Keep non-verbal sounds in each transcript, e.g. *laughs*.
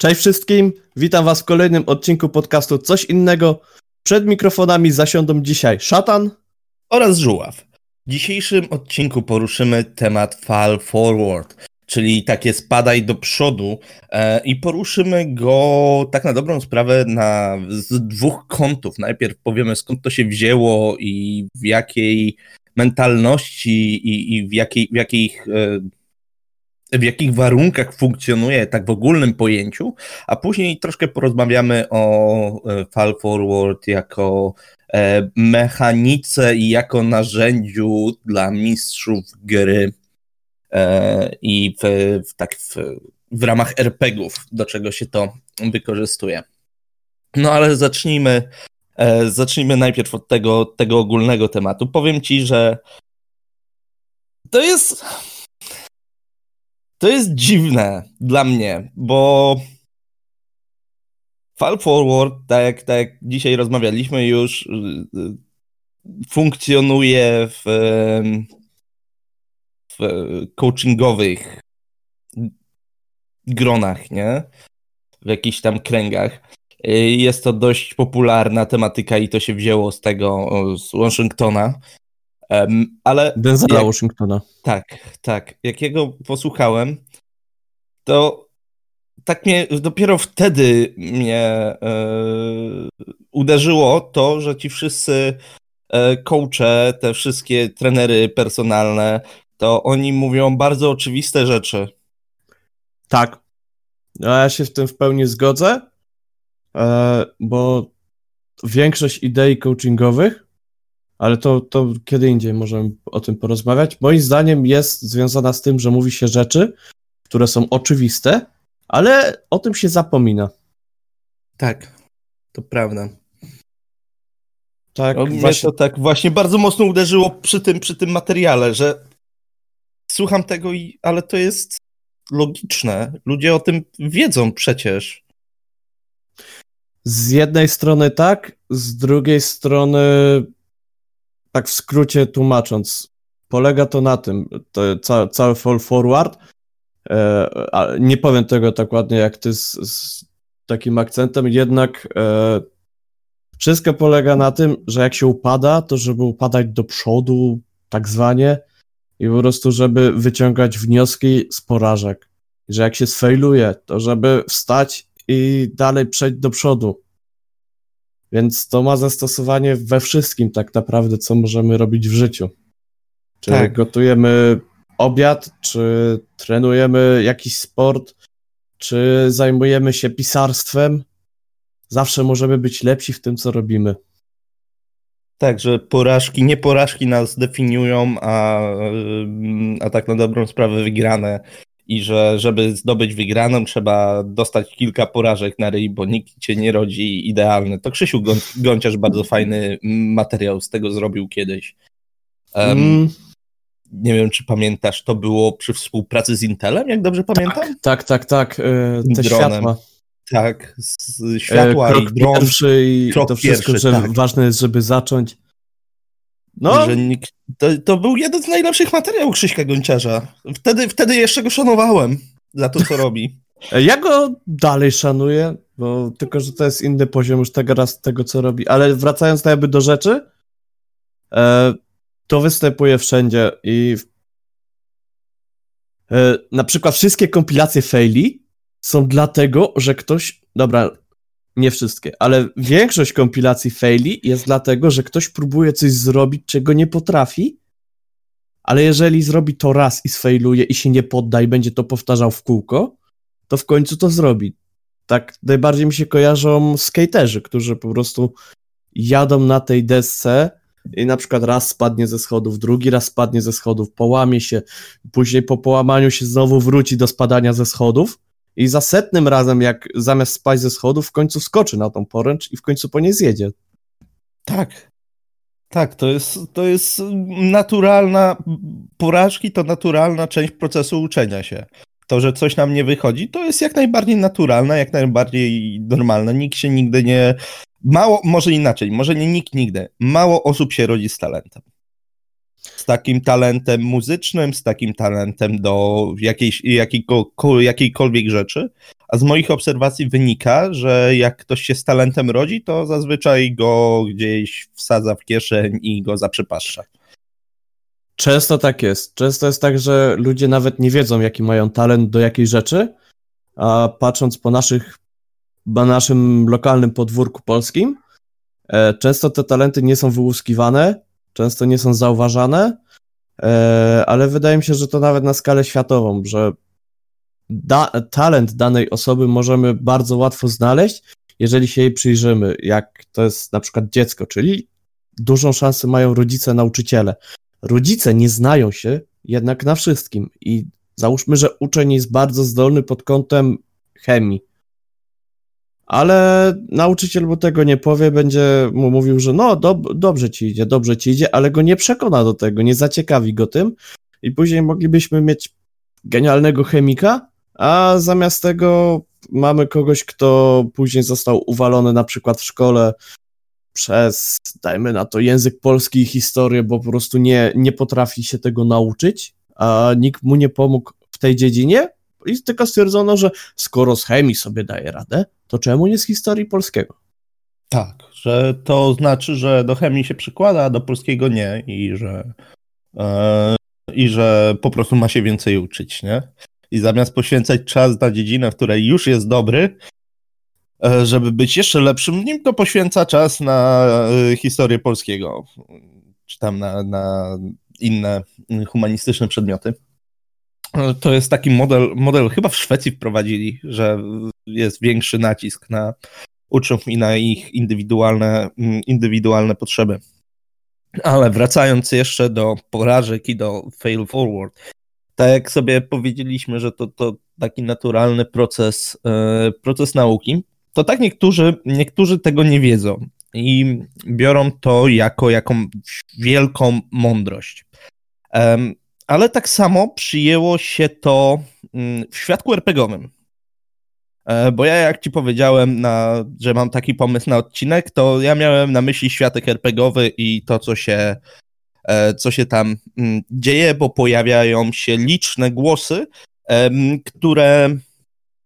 Cześć wszystkim, witam was w kolejnym odcinku podcastu Coś Innego. Przed mikrofonami zasiądą dzisiaj Szatan oraz Żuław. W dzisiejszym odcinku poruszymy temat Fall Forward, czyli takie spadaj do przodu e, i poruszymy go tak na dobrą sprawę na, z dwóch kątów. Najpierw powiemy skąd to się wzięło i w jakiej mentalności i, i w, jakiej, w jakich e, w jakich warunkach funkcjonuje tak w ogólnym pojęciu, a później troszkę porozmawiamy o e, Fall Forward jako e, mechanice i jako narzędziu dla mistrzów gry e, i w, w, tak w, w ramach RPGów, do czego się to wykorzystuje. No ale zacznijmy, zacznijmy najpierw od tego, tego ogólnego tematu. Powiem ci, że to jest to jest dziwne dla mnie, bo Fall Forward, tak jak, tak dzisiaj rozmawialiśmy już, y, y, funkcjonuje w, w coachingowych gronach, nie? W jakichś tam kręgach. Y, jest to dość popularna tematyka i to się wzięło z tego, z Washingtona. Um, ale. Denzela Washingtona. Tak, tak. Jak jego posłuchałem, to tak mnie dopiero wtedy mnie e, uderzyło to, że ci wszyscy e, coache, te wszystkie trenery personalne, to oni mówią bardzo oczywiste rzeczy. Tak. Ja się w tym w pełni zgodzę, e, bo większość idei coachingowych ale to, to kiedy indziej możemy o tym porozmawiać. Moim zdaniem jest związana z tym, że mówi się rzeczy, które są oczywiste, ale o tym się zapomina. Tak, to prawda. Tak, no, właśnie... to tak właśnie bardzo mocno uderzyło przy tym, przy tym materiale, że słucham tego, i, ale to jest logiczne. Ludzie o tym wiedzą przecież. Z jednej strony tak, z drugiej strony tak w skrócie tłumacząc, polega to na tym, to ca, cały fall forward, e, nie powiem tego tak ładnie jak ty z, z takim akcentem, jednak e, wszystko polega na tym, że jak się upada, to żeby upadać do przodu, tak zwanie, i po prostu, żeby wyciągać wnioski z porażek. Że jak się sfejluje, to żeby wstać i dalej przejść do przodu. Więc to ma zastosowanie we wszystkim tak naprawdę, co możemy robić w życiu. Czy tak. gotujemy obiad, czy trenujemy jakiś sport, czy zajmujemy się pisarstwem. Zawsze możemy być lepsi w tym, co robimy. Tak, że porażki, nie porażki nas definiują, a, a tak na dobrą sprawę wygrane i że żeby zdobyć wygraną trzeba dostać kilka porażek na ryj, bo nikt cię nie rodzi idealny. To Krzysiu Gąciarz bardzo fajny materiał z tego zrobił kiedyś. Um, mm. Nie wiem, czy pamiętasz, to było przy współpracy z Intelem, jak dobrze pamiętam? Tak, tak, tak, tak. Te Dronem. światła. Tak, z światła krok i dron. pierwszy i krok to wszystko, pierwszy, że tak. ważne jest, żeby zacząć. No. Że nikt, to, to był jeden z najlepszych materiałów Krzyśka Gonciarza. Wtedy, wtedy jeszcze go szanowałem za to, co robi. *laughs* Ja go dalej szanuję, bo tylko, że to jest inny poziom już tego raz tego, co robi. Ale wracając jakby do rzeczy, e, to występuje wszędzie i e, na przykład wszystkie kompilacje faili są dlatego, że ktoś, dobra, nie wszystkie, ale większość kompilacji faili jest dlatego, że ktoś próbuje coś zrobić, czego nie potrafi, ale jeżeli zrobi to raz i sfailuje i się nie podda i będzie to powtarzał w kółko, to w końcu to zrobi. Tak najbardziej mi się kojarzą skaterzy, którzy po prostu jadą na tej desce i na przykład raz spadnie ze schodów, drugi raz spadnie ze schodów, połamie się, później po połamaniu się znowu wróci do spadania ze schodów i za setnym razem, jak zamiast spaść ze schodów, w końcu skoczy na tą poręcz i w końcu po nie zjedzie. Tak. Tak, to jest, to jest naturalna, porażki to naturalna część procesu uczenia się. To, że coś nam nie wychodzi, to jest jak najbardziej naturalne, jak najbardziej normalne. Nikt się nigdy nie. Mało, może inaczej, może nie nikt nigdy. Mało osób się rodzi z talentem. Z takim talentem muzycznym, z takim talentem do jakiejś, jakiejko, jakiejkolwiek rzeczy. A z moich obserwacji wynika, że jak ktoś się z talentem rodzi, to zazwyczaj go gdzieś wsadza w kieszeń i go zaprzepaszcza. Często tak jest. Często jest tak, że ludzie nawet nie wiedzą, jaki mają talent do jakiej rzeczy, a patrząc po naszych, po naszym lokalnym podwórku polskim, e, często te talenty nie są wyłuskiwane, często nie są zauważane, e, ale wydaje mi się, że to nawet na skalę światową, że da talent danej osoby możemy bardzo łatwo znaleźć, jeżeli się jej przyjrzymy, jak to jest na przykład dziecko, czyli dużą szansę mają rodzice, nauczyciele. Rodzice nie znają się jednak na wszystkim i załóżmy, że uczeń jest bardzo zdolny pod kątem chemii, ale nauczyciel mu tego nie powie, będzie mu mówił, że no dob dobrze ci idzie, dobrze ci idzie, ale go nie przekona do tego, nie zaciekawi go tym. I później moglibyśmy mieć genialnego chemika, a zamiast tego mamy kogoś, kto później został uwalony na przykład w szkole przez, dajmy na to, język polski i historię, bo po prostu nie, nie potrafi się tego nauczyć, a nikt mu nie pomógł w tej dziedzinie. I tylko stwierdzono, że skoro z chemii sobie daje radę, to czemu nie z historii polskiego? Tak, że to znaczy, że do chemii się przykłada, a do polskiego nie i że, e, i że po prostu ma się więcej uczyć, nie? I zamiast poświęcać czas na dziedzinę, w której już jest dobry, e, żeby być jeszcze lepszym nim, to poświęca czas na e, historię polskiego, czy tam na, na inne humanistyczne przedmioty. To jest taki model, model chyba w Szwecji wprowadzili, że jest większy nacisk na uczniów i na ich indywidualne, mm, indywidualne potrzeby. Ale wracając jeszcze do porażek i do fail forward, tak jak sobie powiedzieliśmy, że to, to taki naturalny proces, yy, proces nauki, to tak niektórzy, niektórzy tego nie wiedzą i biorą to jako jakąś wielką mądrość. Ale tak samo przyjęło się to mm, w świadku RPGowym. E, bo ja, jak ci powiedziałem, na, że mam taki pomysł na odcinek, to ja miałem na myśli światek RPGowy i to, co się, e, co się tam mm, dzieje, bo pojawiają się liczne głosy, które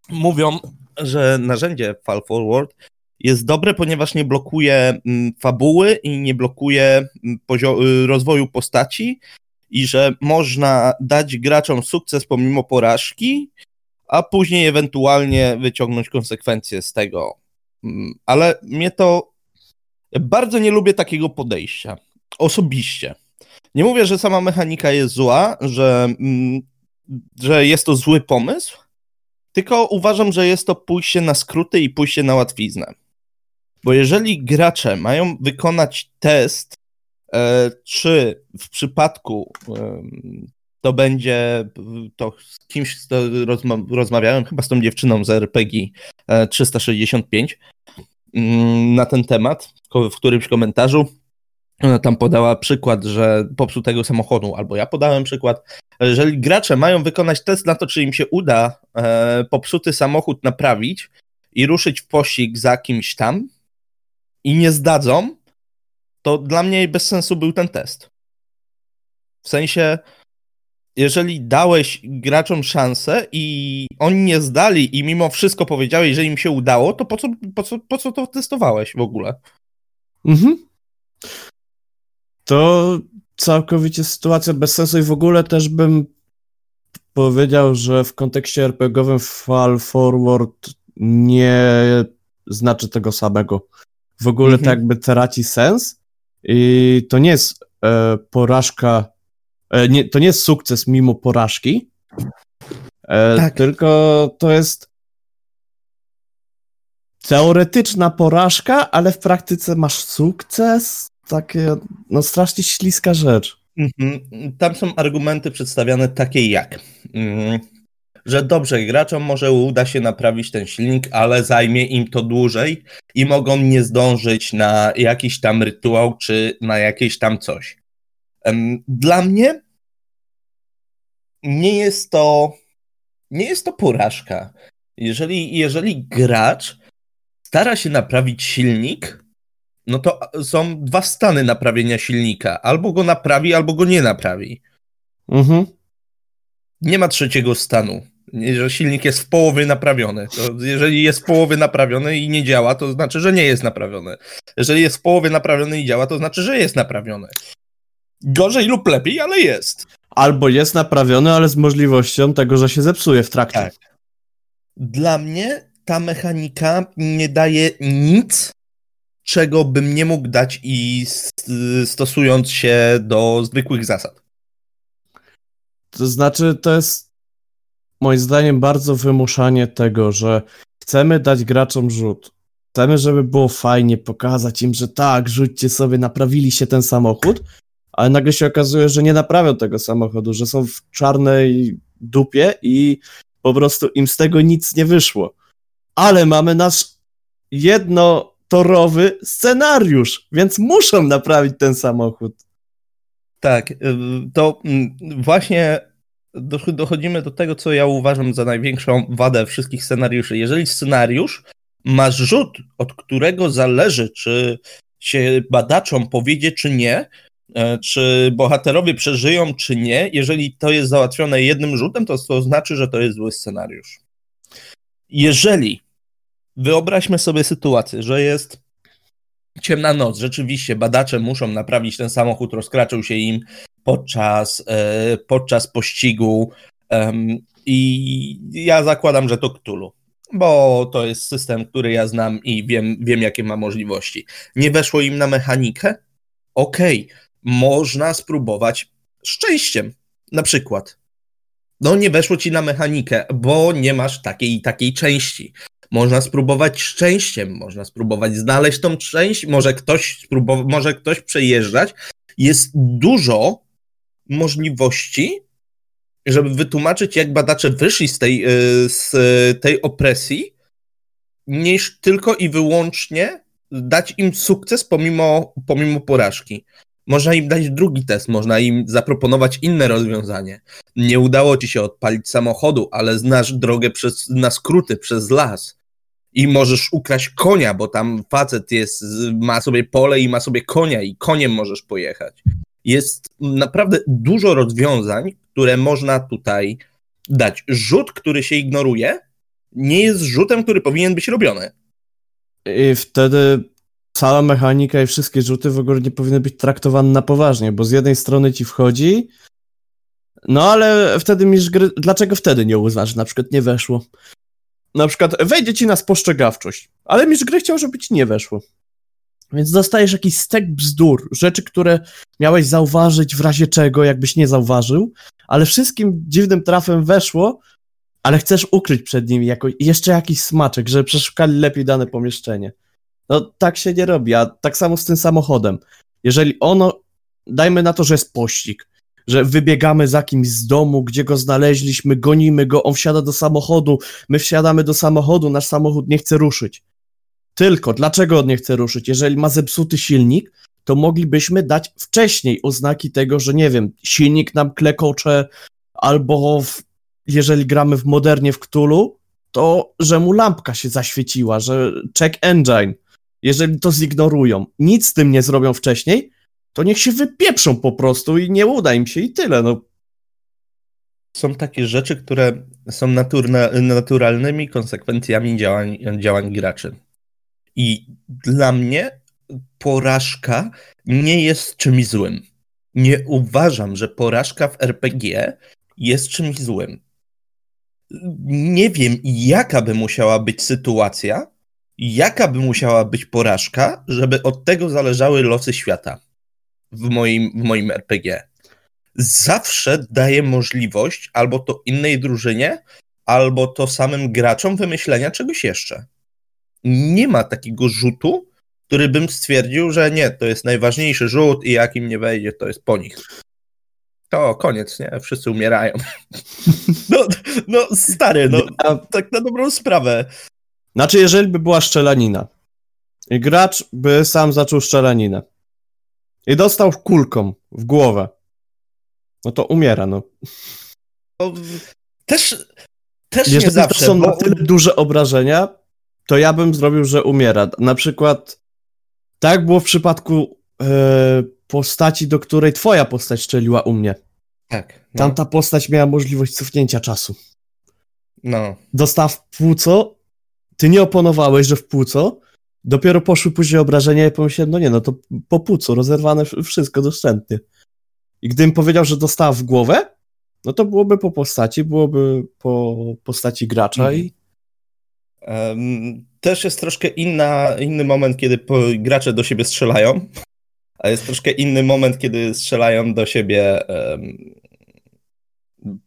mówią, że narzędzie Fall Forward jest dobre, ponieważ nie blokuje mm, fabuły i nie blokuje rozwoju postaci i że można dać graczom sukces pomimo porażki, a później ewentualnie wyciągnąć konsekwencje z tego. Mm, ale mnie to. Bardzo nie lubię takiego podejścia. Osobiście. Nie mówię, że sama mechanika jest zła, że, mm, że jest to zły pomysł, tylko uważam, że jest to pójście na skróty i pójście na łatwiznę. Bo jeżeli gracze mają wykonać test E, czy w przypadku to będzie to z kimś rozma rozmawiałem, chyba z tą dziewczyną z RPG 365 e, mm, na ten temat w którymś komentarzu. Ona tam podała przykład, że popsutego samochodu, albo ja podałem przykład. Jeżeli gracze mają wykonać test na to, czy im się uda e, popsuty samochód naprawić i ruszyć w pościg za kimś tam i nie zdadzą, to dla mnie bez sensu był ten test. W sensie, jeżeli dałeś graczom szansę i oni nie zdali i mimo wszystko powiedziałeś, że im się udało, to po co, po co, po co to testowałeś w ogóle? Mhm. To całkowicie sytuacja bez sensu i w ogóle też bym powiedział, że w kontekście RPGowym Fall Forward nie znaczy tego samego. W ogóle mhm. to jakby traci sens, i to nie jest e, porażka, nie, to nie jest sukces mimo porażki, e, tak. tylko to jest teoretyczna porażka, ale w praktyce masz sukces. Takie, no strasznie śliska rzecz. Mhm. Tam są argumenty przedstawiane takie jak. Mm, że dobrze, graczom może uda się naprawić ten silnik, ale zajmie im to dłużej i mogą nie zdążyć na jakiś tam rytuał czy na jakieś tam coś. Dla mnie nie jest to nie jest to porażka. Jeżeli, jeżeli gracz stara się naprawić silnik no to są dwa stany naprawienia silnika. Albo go naprawi, albo go nie naprawi. Mhm. Nie ma trzeciego stanu. Że silnik jest w połowie naprawiony. To jeżeli jest w połowie naprawiony i nie działa, to znaczy, że nie jest naprawiony. Jeżeli jest w połowie naprawiony i działa, to znaczy, że jest naprawiony. Gorzej lub lepiej, ale jest. Albo jest naprawiony, ale z możliwością tego, że się zepsuje w trakcie. Tak. Dla mnie ta mechanika nie daje nic, czego bym nie mógł dać i stosując się do zwykłych zasad. To znaczy, to jest moim zdaniem bardzo wymuszanie tego, że chcemy dać graczom rzut. Chcemy, żeby było fajnie, pokazać im, że tak, rzućcie sobie, naprawili się ten samochód, ale nagle się okazuje, że nie naprawią tego samochodu, że są w czarnej dupie i po prostu im z tego nic nie wyszło. Ale mamy nasz jednotorowy scenariusz, więc muszą naprawić ten samochód. Tak, y, to mm, właśnie dochodzimy do tego, co ja uważam za największą wadę wszystkich scenariuszy. Jeżeli scenariusz ma rzut, od którego zależy, czy się badaczom powiedzie, czy nie, czy bohaterowie przeżyją, czy nie, jeżeli to jest załatwione jednym rzutem, to to znaczy, że to jest zły scenariusz. Jeżeli wyobraźmy sobie sytuację, że jest ciemna noc, rzeczywiście badacze muszą naprawić ten samochód, rozkraczył się im podczas, e, podczas pościgu i ja zakładam, że to Cthulhu, bo to jest system, który ja znam i wiem, wiem jakie ma możliwości. Nie weszło im na mechanikę? Okej, okay. Można spróbować szczęściem, na przykład. No nie weszło ci na mechanikę, bo nie masz takiej i takiej części. Można spróbować szczęściem, można spróbować znaleźć tą część, może ktoś, spróbować, może ktoś przejeżdżać. Jest dużo możliwości, żeby wytłumaczyć, jak badacze wyszli z tej, y, z tej opresji, niż tylko i wyłącznie dać im sukces pomimo, pomimo porażki. Można im dać drugi test, można im zaproponować inne rozwiązanie. Nie udało ci się odpalić samochodu, ale znasz drogę przez, na skróty przez las i możesz ukraść konia, bo tam facet jest, ma sobie pole i ma sobie konia i koniem możesz pojechać. Jest naprawdę dużo rozwiązań, które można tutaj dać. Rzut, który się ignoruje, nie jest rzutem, który powinien być robiony. I wtedy cała mechanika i wszystkie rzuty w ogóle nie powinny być traktowane na poważnie, bo z jednej strony ci wchodzi, no ale wtedy misz gry... Dlaczego wtedy nie uznasz, na przykład nie weszło? Na przykład wejdzie ci na spostrzegawczość, ale misz gry chciał, żeby ci nie weszło. Więc dostajesz jakiś stek bzdur, rzeczy, które miałeś zauważyć w razie czego, jakbyś nie zauważył, ale wszystkim dziwnym trafem weszło, ale chcesz ukryć przed nimi jako, jeszcze jakiś smaczek, żeby przeszukali lepiej dane pomieszczenie. No tak się nie robi, a tak samo z tym samochodem. Jeżeli ono, dajmy na to, że jest pościg, że wybiegamy za kimś z domu, gdzie go znaleźliśmy, gonimy go, on wsiada do samochodu, my wsiadamy do samochodu, nasz samochód nie chce ruszyć. Tylko, dlaczego on nie chce ruszyć? Jeżeli ma zepsuty silnik, to moglibyśmy dać wcześniej oznaki tego, że nie wiem, silnik nam klekocze, albo w, jeżeli gramy w modernie w Cthulhu, to że mu lampka się zaświeciła, że check engine. Jeżeli to zignorują, nic z tym nie zrobią wcześniej, to niech się wypieprzą po prostu i nie uda im się i tyle. No. Są takie rzeczy, które są naturna, naturalnymi konsekwencjami działań, działań graczy. I dla mnie porażka nie jest czymś złym. Nie uważam, że porażka w RPG jest czymś złym. Nie wiem, jaka by musiała być sytuacja, jaka by musiała być porażka, żeby od tego zależały losy świata w moim, w moim RPG. Zawsze daje możliwość albo to innej drużynie, albo to samym graczom wymyślenia czegoś jeszcze nie ma takiego rzutu, który bym stwierdził, że nie, to jest najważniejszy rzut i jak im nie wejdzie, to jest po nich. To koniec, nie? Wszyscy umierają. *laughs* No, no stary, no tak na dobrą sprawę. Znaczy, jeżeli by była szczelanina i gracz by sam zaczął szczelaninę i dostał kulką w głowę, no to umiera, no. też, też Jeżeli nie zawsze, to są bo... na tyle duże obrażenia, to ja bym zrobił, że umiera. Na przykład Tak było w przypadku e, postaci, do której twoja postać strzeliła u mnie. Tak. No. Tamta postać miała możliwość cofnięcia czasu. No. Dostała w płuco, ty nie oponowałeś, że w płuco, dopiero poszły później obrażenia i pomyślałem, no nie, no to po płucu, rozerwane wszystko dostępnie. I gdybym powiedział, że dostała w głowę, no to byłoby po postaci, byłoby po postaci gracza Mhm. i Em, też jest troszkę inna, inny moment, kiedy gracze do siebie strzelają, a jest troszkę inny moment, kiedy strzelają do siebie em,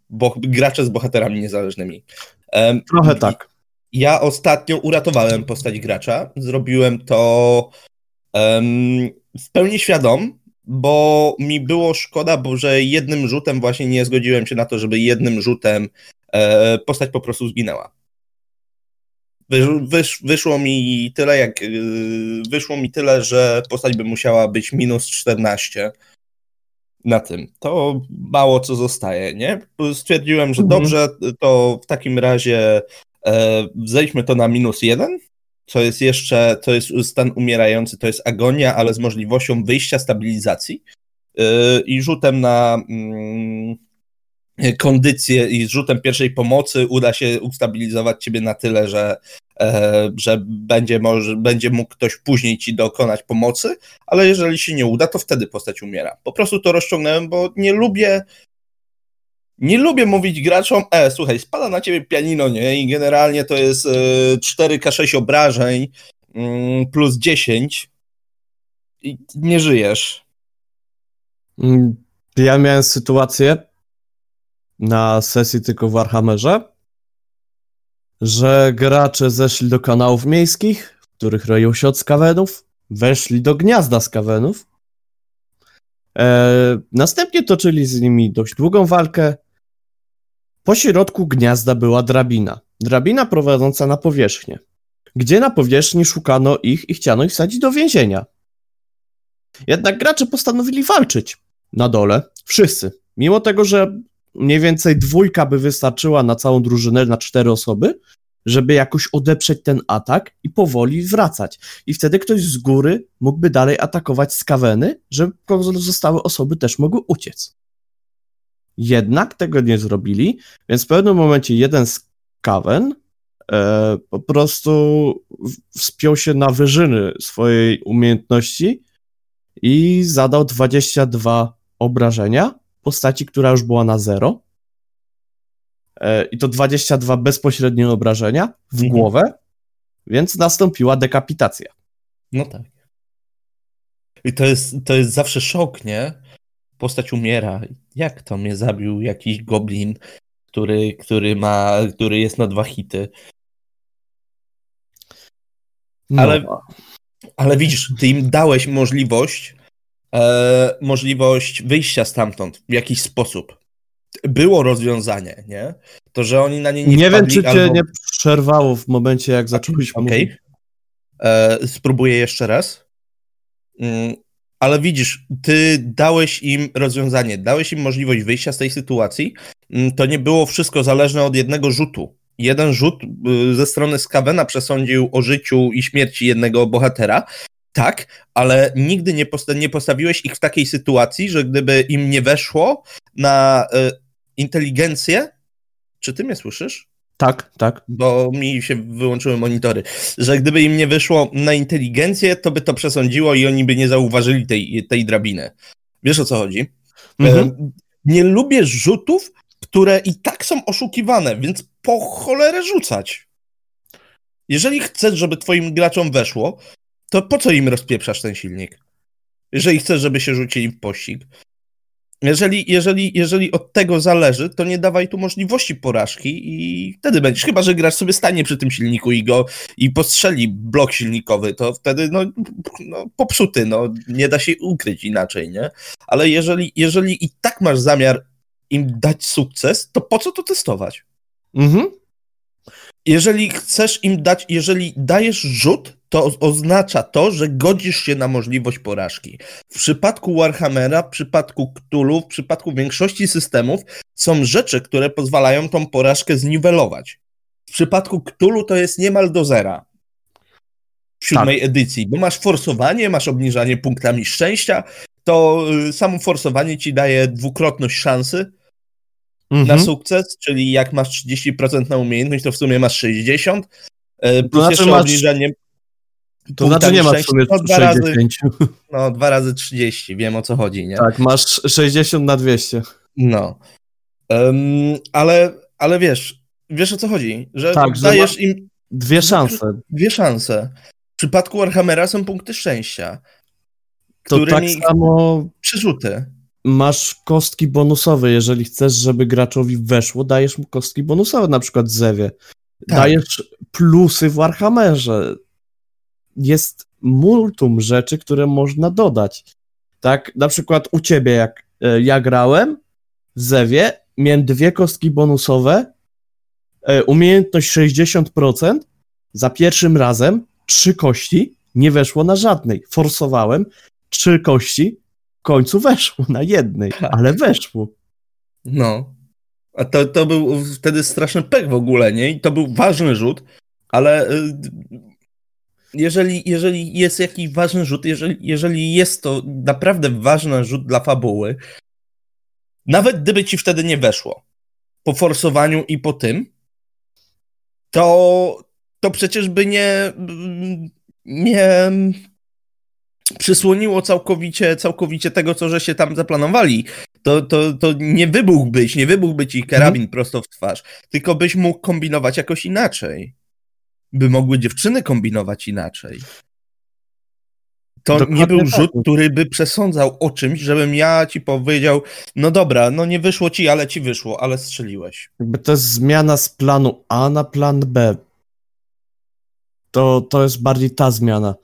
bo, gracze z bohaterami niezależnymi. Em, trochę tak. Ja ostatnio uratowałem postać gracza. Zrobiłem to em, w pełni świadom, bo mi było szkoda, bo że jednym rzutem właśnie nie zgodziłem się na to, żeby jednym rzutem e, postać po prostu zginęła. Wysz, wysz, wyszło mi tyle, jak yy, wyszło mi tyle, że postać by musiała być minus 14 na tym. To mało co zostaje, nie? Stwierdziłem, że Mhm. dobrze, to w takim razie e, zejdźmy to na minus 1, co jest jeszcze, to jest stan umierający, to jest agonia, ale z możliwością wyjścia stabilizacji yy, i rzutem na mm, kondycję i rzutem pierwszej pomocy uda się ustabilizować ciebie na tyle, że, e, że będzie, może, będzie mógł ktoś później ci dokonać pomocy, ale jeżeli się nie uda, to wtedy postać umiera. Po prostu to rozciągnąłem, bo nie lubię nie lubię mówić graczom, e, słuchaj, spada na ciebie pianino, nie? I generalnie to jest e, 4K6 obrażeń mm, plus 10 i nie żyjesz. Mm, Ja miałem sytuację na sesji tylko w Warhammerze, że gracze zeszli do kanałów miejskich, w których roją się od skawenów, weszli do gniazda skawenów, e, następnie toczyli z nimi dość długą walkę. Po środku gniazda była drabina. Drabina prowadząca na powierzchnię, gdzie na powierzchni szukano ich i chciano ich wsadzić do więzienia. Jednak gracze postanowili walczyć na dole, wszyscy. Mimo tego, że mniej więcej dwójka by wystarczyła na całą drużynę, na cztery osoby, żeby jakoś odeprzeć ten atak i powoli wracać. I wtedy ktoś z góry mógłby dalej atakować skaweny, żeby pozostałe osoby też mogły uciec. Jednak tego nie zrobili, więc w pewnym momencie jeden skawen e, po prostu wspiął się na wyżyny swojej umiejętności i zadał 22 obrażenia postaci, która już była na zero. E, I to 22 bezpośrednie obrażenia w Mhm. głowę, więc nastąpiła dekapitacja. No tak. I to jest, to jest zawsze szok, nie? Postać umiera. Jak to mnie zabił jakiś goblin, który, który ma, który jest na dwa hity. No, Ale- Ale widzisz, ty im dałeś możliwość, e, możliwość wyjścia stamtąd w jakiś sposób. Było rozwiązanie, nie? To, że oni na nie nie nie, wiem, czy cię albo... nie przerwało w momencie, jak zacząłeś Okej. mówić. E, spróbuję jeszcze raz. Mm, ale widzisz, ty dałeś im rozwiązanie, dałeś im możliwość wyjścia z tej sytuacji. Mm, To nie było wszystko zależne od jednego rzutu. Jeden rzut y, ze strony Skawena przesądził o życiu i śmierci jednego bohatera. Tak, ale nigdy nie, posta- nie postawiłeś ich w takiej sytuacji, że gdyby im nie weszło na y, inteligencję. Czy ty mnie słyszysz? Tak, tak. bo mi się wyłączyły monitory, że gdyby im nie wyszło na inteligencję, to by to przesądziło i oni by nie zauważyli tej, tej drabiny. Wiesz o co chodzi? Mhm. E, Nie lubię rzutów, które i tak są oszukiwane, więc po cholerę rzucać. Jeżeli chcesz, żeby twoim graczom weszło, to po co im rozpieprzasz ten silnik? Jeżeli chcesz, żeby się rzucili w pościg. Jeżeli, jeżeli, jeżeli od tego zależy, to nie dawaj tu możliwości porażki i wtedy będziesz, chyba że gracz sobie stanie przy tym silniku i go i postrzeli blok silnikowy, to wtedy no, no popsuty, no nie da się ukryć inaczej, nie? Ale jeżeli, jeżeli i tak masz zamiar im dać sukces, to po co to testować? Mhm. Jeżeli chcesz im dać, jeżeli dajesz rzut, to oznacza to, że godzisz się na możliwość porażki. W przypadku Warhammera, w przypadku Cthulhu, w przypadku większości systemów są rzeczy, które pozwalają tą porażkę zniwelować. W przypadku Cthulhu to jest niemal do zera. W w siódmej tak. edycji, bo masz forsowanie, masz obniżanie punktami szczęścia, to y, samo forsowanie ci daje dwukrotność szansy mhm. na sukces, czyli jak masz 30% na umiejętność, to w sumie masz 60%, y, plus to znaczy jeszcze masz... obniżenie to znaczy nie masz w sumie no, dwa 60. Razy, *laughs* no, dwa razy 30, wiem o co chodzi, nie? Tak, masz 60 na 200. No. Um, ale, ale wiesz, wiesz o co chodzi, że tak, dajesz że im... Dwie szanse. Dwie szanse. W przypadku Warhammera są punkty szczęścia. To tak samo przerzuty. Masz kostki bonusowe, jeżeli chcesz, żeby graczowi weszło, dajesz mu kostki bonusowe, na przykład Zewie. Tak. Dajesz plusy w Warhammerze. Jest multum rzeczy, które można dodać. Tak, na przykład u ciebie, jak e, ja grałem w Zewie, miałem dwie kostki bonusowe, e, umiejętność 60%, za pierwszym razem trzy kości, nie weszło na żadnej. Forsowałem, trzy kości, w końcu weszło na jednej, tak. ale weszło. No. A to, to był wtedy straszny pek w ogóle, nie? I to był ważny rzut, ale y, jeżeli, jeżeli jest jakiś ważny rzut, jeżeli, jeżeli jest to naprawdę ważny rzut dla fabuły, nawet gdyby ci wtedy nie weszło, po forsowaniu i po tym, to, to przecież by nie, nie przysłoniło całkowicie, całkowicie tego, co że się tam zaplanowali. To, to, to nie wybuchłbyś, nie wybuchłby ci karabin mhm. prosto w twarz, tylko byś mógł kombinować jakoś inaczej. By mogły dziewczyny kombinować inaczej. To Dokładnie nie był rzut, tak. który by przesądzał o czymś, żebym ja ci powiedział, no dobra, no nie wyszło ci, ale ci wyszło, ale strzeliłeś. Jakby to jest zmiana z planu A na plan B. To, to jest bardziej ta zmiana.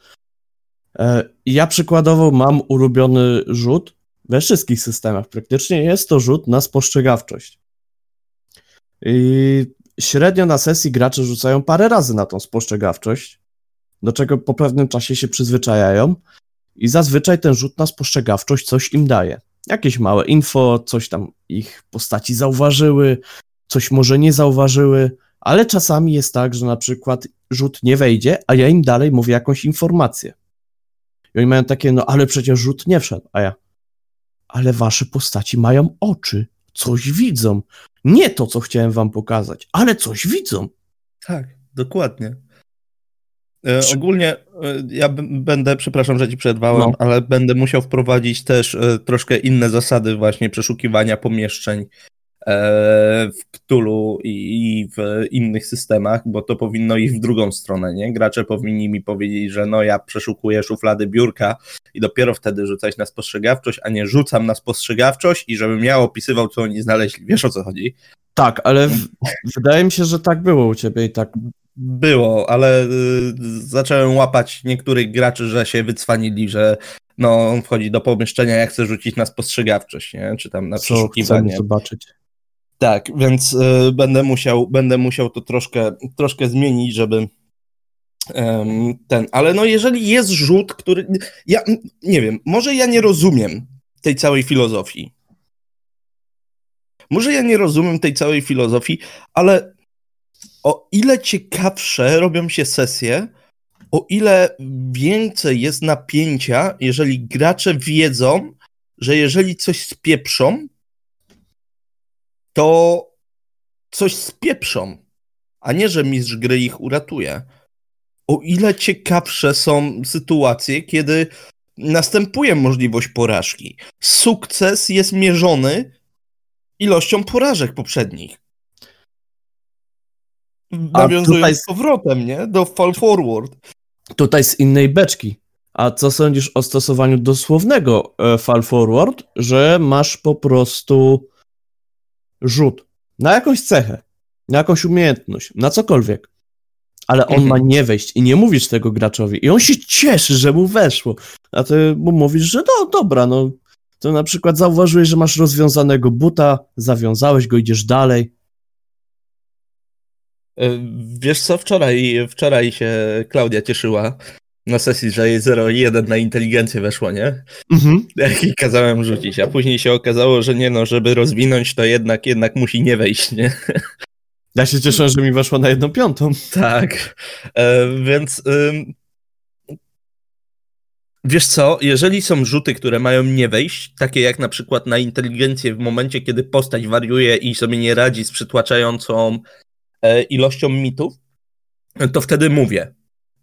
E, ja przykładowo mam ulubiony rzut we wszystkich systemach. Praktycznie jest to rzut na spostrzegawczość. I średnio na sesji gracze rzucają parę razy na tą spostrzegawczość, do czego po pewnym czasie się przyzwyczajają i zazwyczaj ten rzut na spostrzegawczość coś im daje. Jakieś małe info, coś tam ich postaci zauważyły, coś może nie zauważyły, ale czasami jest tak, że na przykład rzut nie wejdzie, a ja im dalej mówię jakąś informację. I oni mają takie, no ale przecież rzut nie wszedł, a ja. Ale wasze postaci mają oczy, coś widzą. Nie to, co chciałem wam pokazać, ale coś widzą. Tak, dokładnie. E, ogólnie e, ja będę, przepraszam, że ci przerwałem, no. ale będę musiał wprowadzić też e, troszkę inne zasady właśnie przeszukiwania pomieszczeń w Cthulhu i w innych systemach, bo to powinno iść w drugą stronę, nie? Gracze powinni mi powiedzieć, że no ja przeszukuję szuflady biurka i dopiero wtedy rzucać na spostrzegawczość, a nie rzucam na spostrzegawczość i żebym ja opisywał, co oni znaleźli. Wiesz o co chodzi? Tak, ale w, wydaje mi się, że tak było u ciebie i tak. Było, ale y, zacząłem łapać niektórych graczy, że się wycwanili, że no, on wchodzi do pomieszczenia, jak chce rzucić na spostrzegawczość, nie? Czy tam na co przeszukiwanie. zobaczyć. Tak, więc y, będę, musiał, będę musiał to troszkę, troszkę zmienić, żeby ten. Ale no, jeżeli jest rzut, który. Ja nie wiem, może ja nie rozumiem tej całej filozofii. Może ja nie rozumiem tej całej filozofii, ale o ile ciekawsze robią się sesje, o ile więcej jest napięcia, jeżeli gracze wiedzą, że jeżeli coś spieprzą, to coś spieprzą, a nie, że mistrz gry ich uratuje. O ile ciekawsze są sytuacje, kiedy następuje możliwość porażki. Sukces jest mierzony ilością porażek poprzednich. Nawiązując z powrotem, nie? Do fall forward. Tutaj z innej beczki. A co sądzisz o stosowaniu dosłownego e, fall forward, że masz po prostu rzut na jakąś cechę, na jakąś umiejętność, na cokolwiek, ale on ma mhm. nie wejść i nie mówisz tego graczowi i on się cieszy, że mu weszło, a ty mu mówisz, że no dobra, no to na przykład zauważyłeś, że masz rozwiązanego buta, zawiązałeś go, idziesz dalej. E, wiesz co, wczoraj, wczoraj się Klaudia cieszyła, na sesji, że jej 0,1 na inteligencję weszło, nie? Mhm. I kazałem rzucić, a później się okazało, że nie no, żeby rozwinąć to jednak, jednak musi nie wejść, nie? *laughs* Ja się cieszę, że mi weszło na jedną piątą. Tak, e, więc Wiesz co, jeżeli są rzuty, które mają nie wejść, takie jak na przykład na inteligencję w momencie, kiedy postać wariuje i sobie nie radzi z przytłaczającą e, ilością mitów, to wtedy mówię,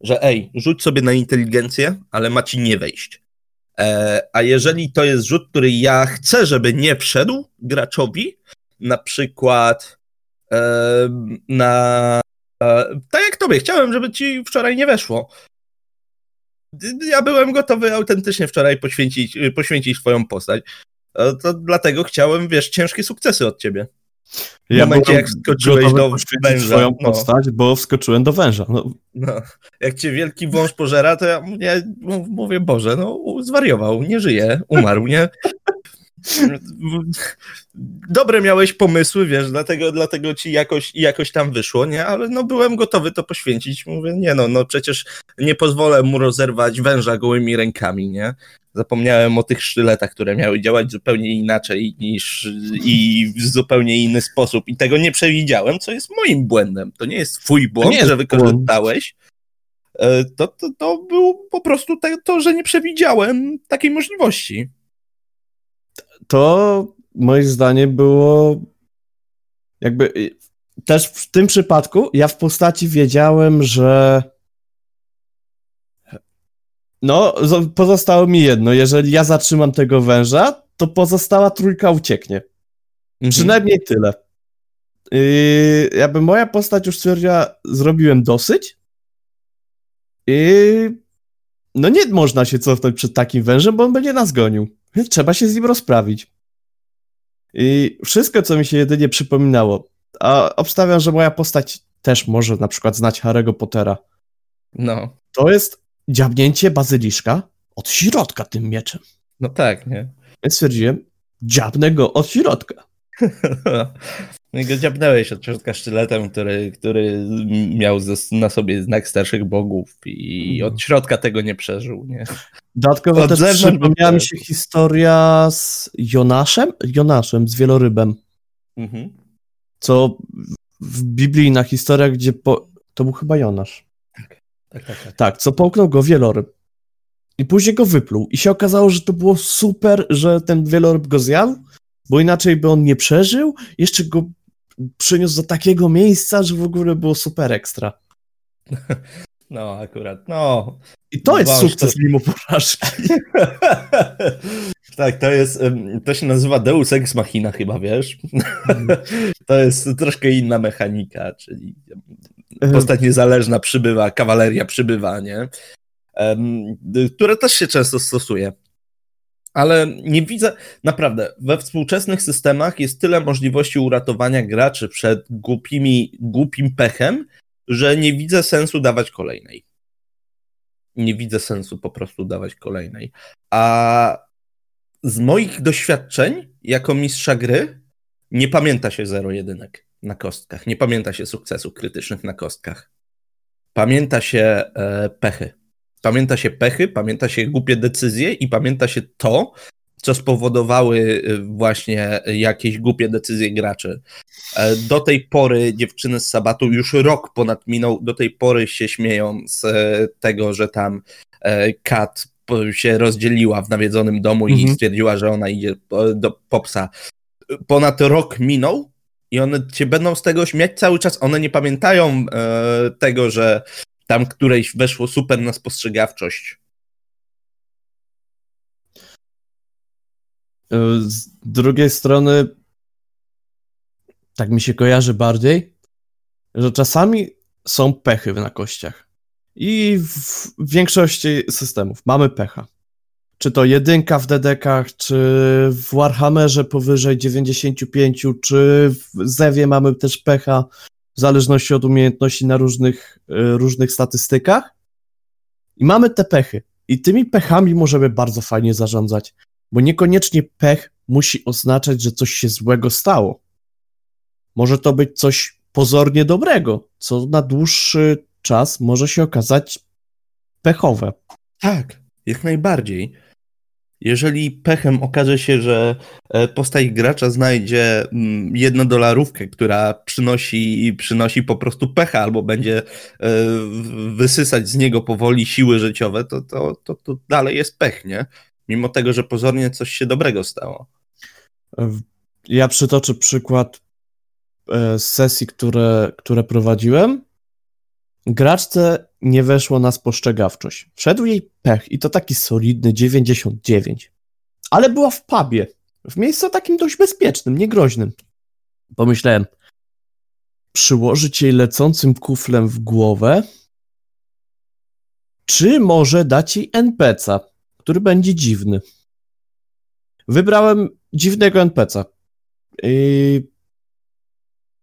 że ej, rzuć sobie na inteligencję, ale ma ci nie wejść. E, a jeżeli to jest rzut, który ja chcę, żeby nie wszedł graczowi, na przykład e, na. E, tak jak tobie, chciałem, żeby ci wczoraj nie weszło. Ja byłem gotowy autentycznie wczoraj poświęcić, poświęcić swoją postać. To dlatego chciałem, wiesz, ciężkie sukcesy od ciebie. W ja momencie, jak wskoczyłeś do węża. swoją no. postać, bo wskoczyłem do węża. No. no. Jak cię wielki wąż pożera, to ja, ja mówię, Boże, no zwariował, nie żyje, umarł, nie? Dobre miałeś pomysły, wiesz, dlatego, dlatego ci jakoś, jakoś tam wyszło, nie? Ale no byłem gotowy to poświęcić. Mówię, nie no, no przecież nie pozwolę mu rozerwać węża gołymi rękami, nie? Zapomniałem o tych sztyletach, które miały działać zupełnie inaczej niż i w zupełnie inny sposób. I tego nie przewidziałem, co jest moim błędem. To nie jest twój błąd, że wykorzystałeś. E, to, to, to był po prostu te, to, że nie przewidziałem takiej możliwości to moim zdaniem było jakby też w tym przypadku ja w postaci wiedziałem, że no, pozostało mi jedno. Jeżeli ja zatrzymam tego węża, to pozostała trójka ucieknie. Mhm. Przynajmniej tyle. I jakby moja postać już stwierdziła, zrobiłem dosyć. I no nie można się cofnąć przed takim wężem, bo on będzie nas gonił. Więc trzeba się z nim rozprawić. I wszystko, co mi się jedynie przypominało, a obstawiam, że moja postać też może na przykład znać Harry'ego Pottera. No. To jest dziabnięcie bazyliszka od środka tym mieczem. No tak, nie? Więc stwierdziłem, dziabnę go od środka. *laughs* No i go dziabnęłeś od środka sztyletem, który, który miał na sobie znak starszych bogów i mhm. od środka tego nie przeżył, nie? Dodatkowo od też przypomniała mi się historia z Jonaszem? Jonaszem, z wielorybem. Mhm. Co w biblijna historia, gdzie po... to był chyba Jonasz. Tak, tak, tak. Tak, tak co połknął go wieloryb. I później go wypluł. I się okazało, że to było super, że ten wieloryb go zjadł, bo inaczej by on nie przeżył. Jeszcze go przyniósł do takiego miejsca, że w ogóle było super ekstra. *laughs* No, akurat, no. I to jest sukces to... mimo porażki. *laughs* tak, to jest, to się nazywa Deus Ex Machina chyba, wiesz? *laughs* to jest troszkę inna mechanika, czyli postać niezależna przybywa, kawaleria przybywa, nie? które też się często stosuje ale nie widzę, naprawdę, we współczesnych systemach jest tyle możliwości uratowania graczy przed głupimi, głupim pechem, że nie widzę sensu dawać kolejnej. Nie widzę sensu po prostu dawać kolejnej. A z moich doświadczeń jako mistrza gry nie pamięta się zero jedynek na kostkach, nie pamięta się sukcesów krytycznych na kostkach. Pamięta się e, pechy. Pamięta się pechy, pamięta się głupie decyzje i pamięta się to, co spowodowały y, właśnie jakieś głupie decyzje graczy. E, do tej pory dziewczyny z Sabatu już rok ponad minął, do tej pory się śmieją z e, tego, że tam e, Kat się rozdzieliła w nawiedzonym domu mhm. i stwierdziła, że ona idzie do Popsa. Ponad rok minął i one się będą z tego śmiać cały czas. One nie pamiętają tego, że tam którejś weszło super na spostrzegawczość. Z drugiej strony, tak mi się kojarzy bardziej, że czasami są pechy na kościach. I w większości systemów mamy pecha. Czy to jedynka w dedekach, czy w Warhammerze powyżej 95, czy w Zewie mamy też pecha w zależności od umiejętności na różnych, e, różnych statystykach. I mamy te pechy. I tymi pechami możemy bardzo fajnie zarządzać, bo niekoniecznie pech musi oznaczać, że coś się złego stało. Może to być coś pozornie dobrego, co na dłuższy czas może się okazać pechowe. Tak, jak najbardziej. Jeżeli pechem okaże się, że e, postać gracza znajdzie mm, jednodolarówkę, która przynosi, przynosi po prostu pecha, albo będzie e, wysysać z niego powoli siły życiowe, to, to, to, to dalej jest pech, nie? Mimo tego, że pozornie coś się dobrego stało. Ja przytoczę przykład z sesji, które, które prowadziłem. Graczce nie weszło na spostrzegawczość. Wszedł jej pech i to taki solidny 99. Ale była w pubie. W miejscu takim dość bezpiecznym, niegroźnym. Pomyślałem, przyłożyć jej lecącym kuflem w głowę, czy może dać jej NPC'a, który będzie dziwny. Wybrałem dziwnego NPC'a.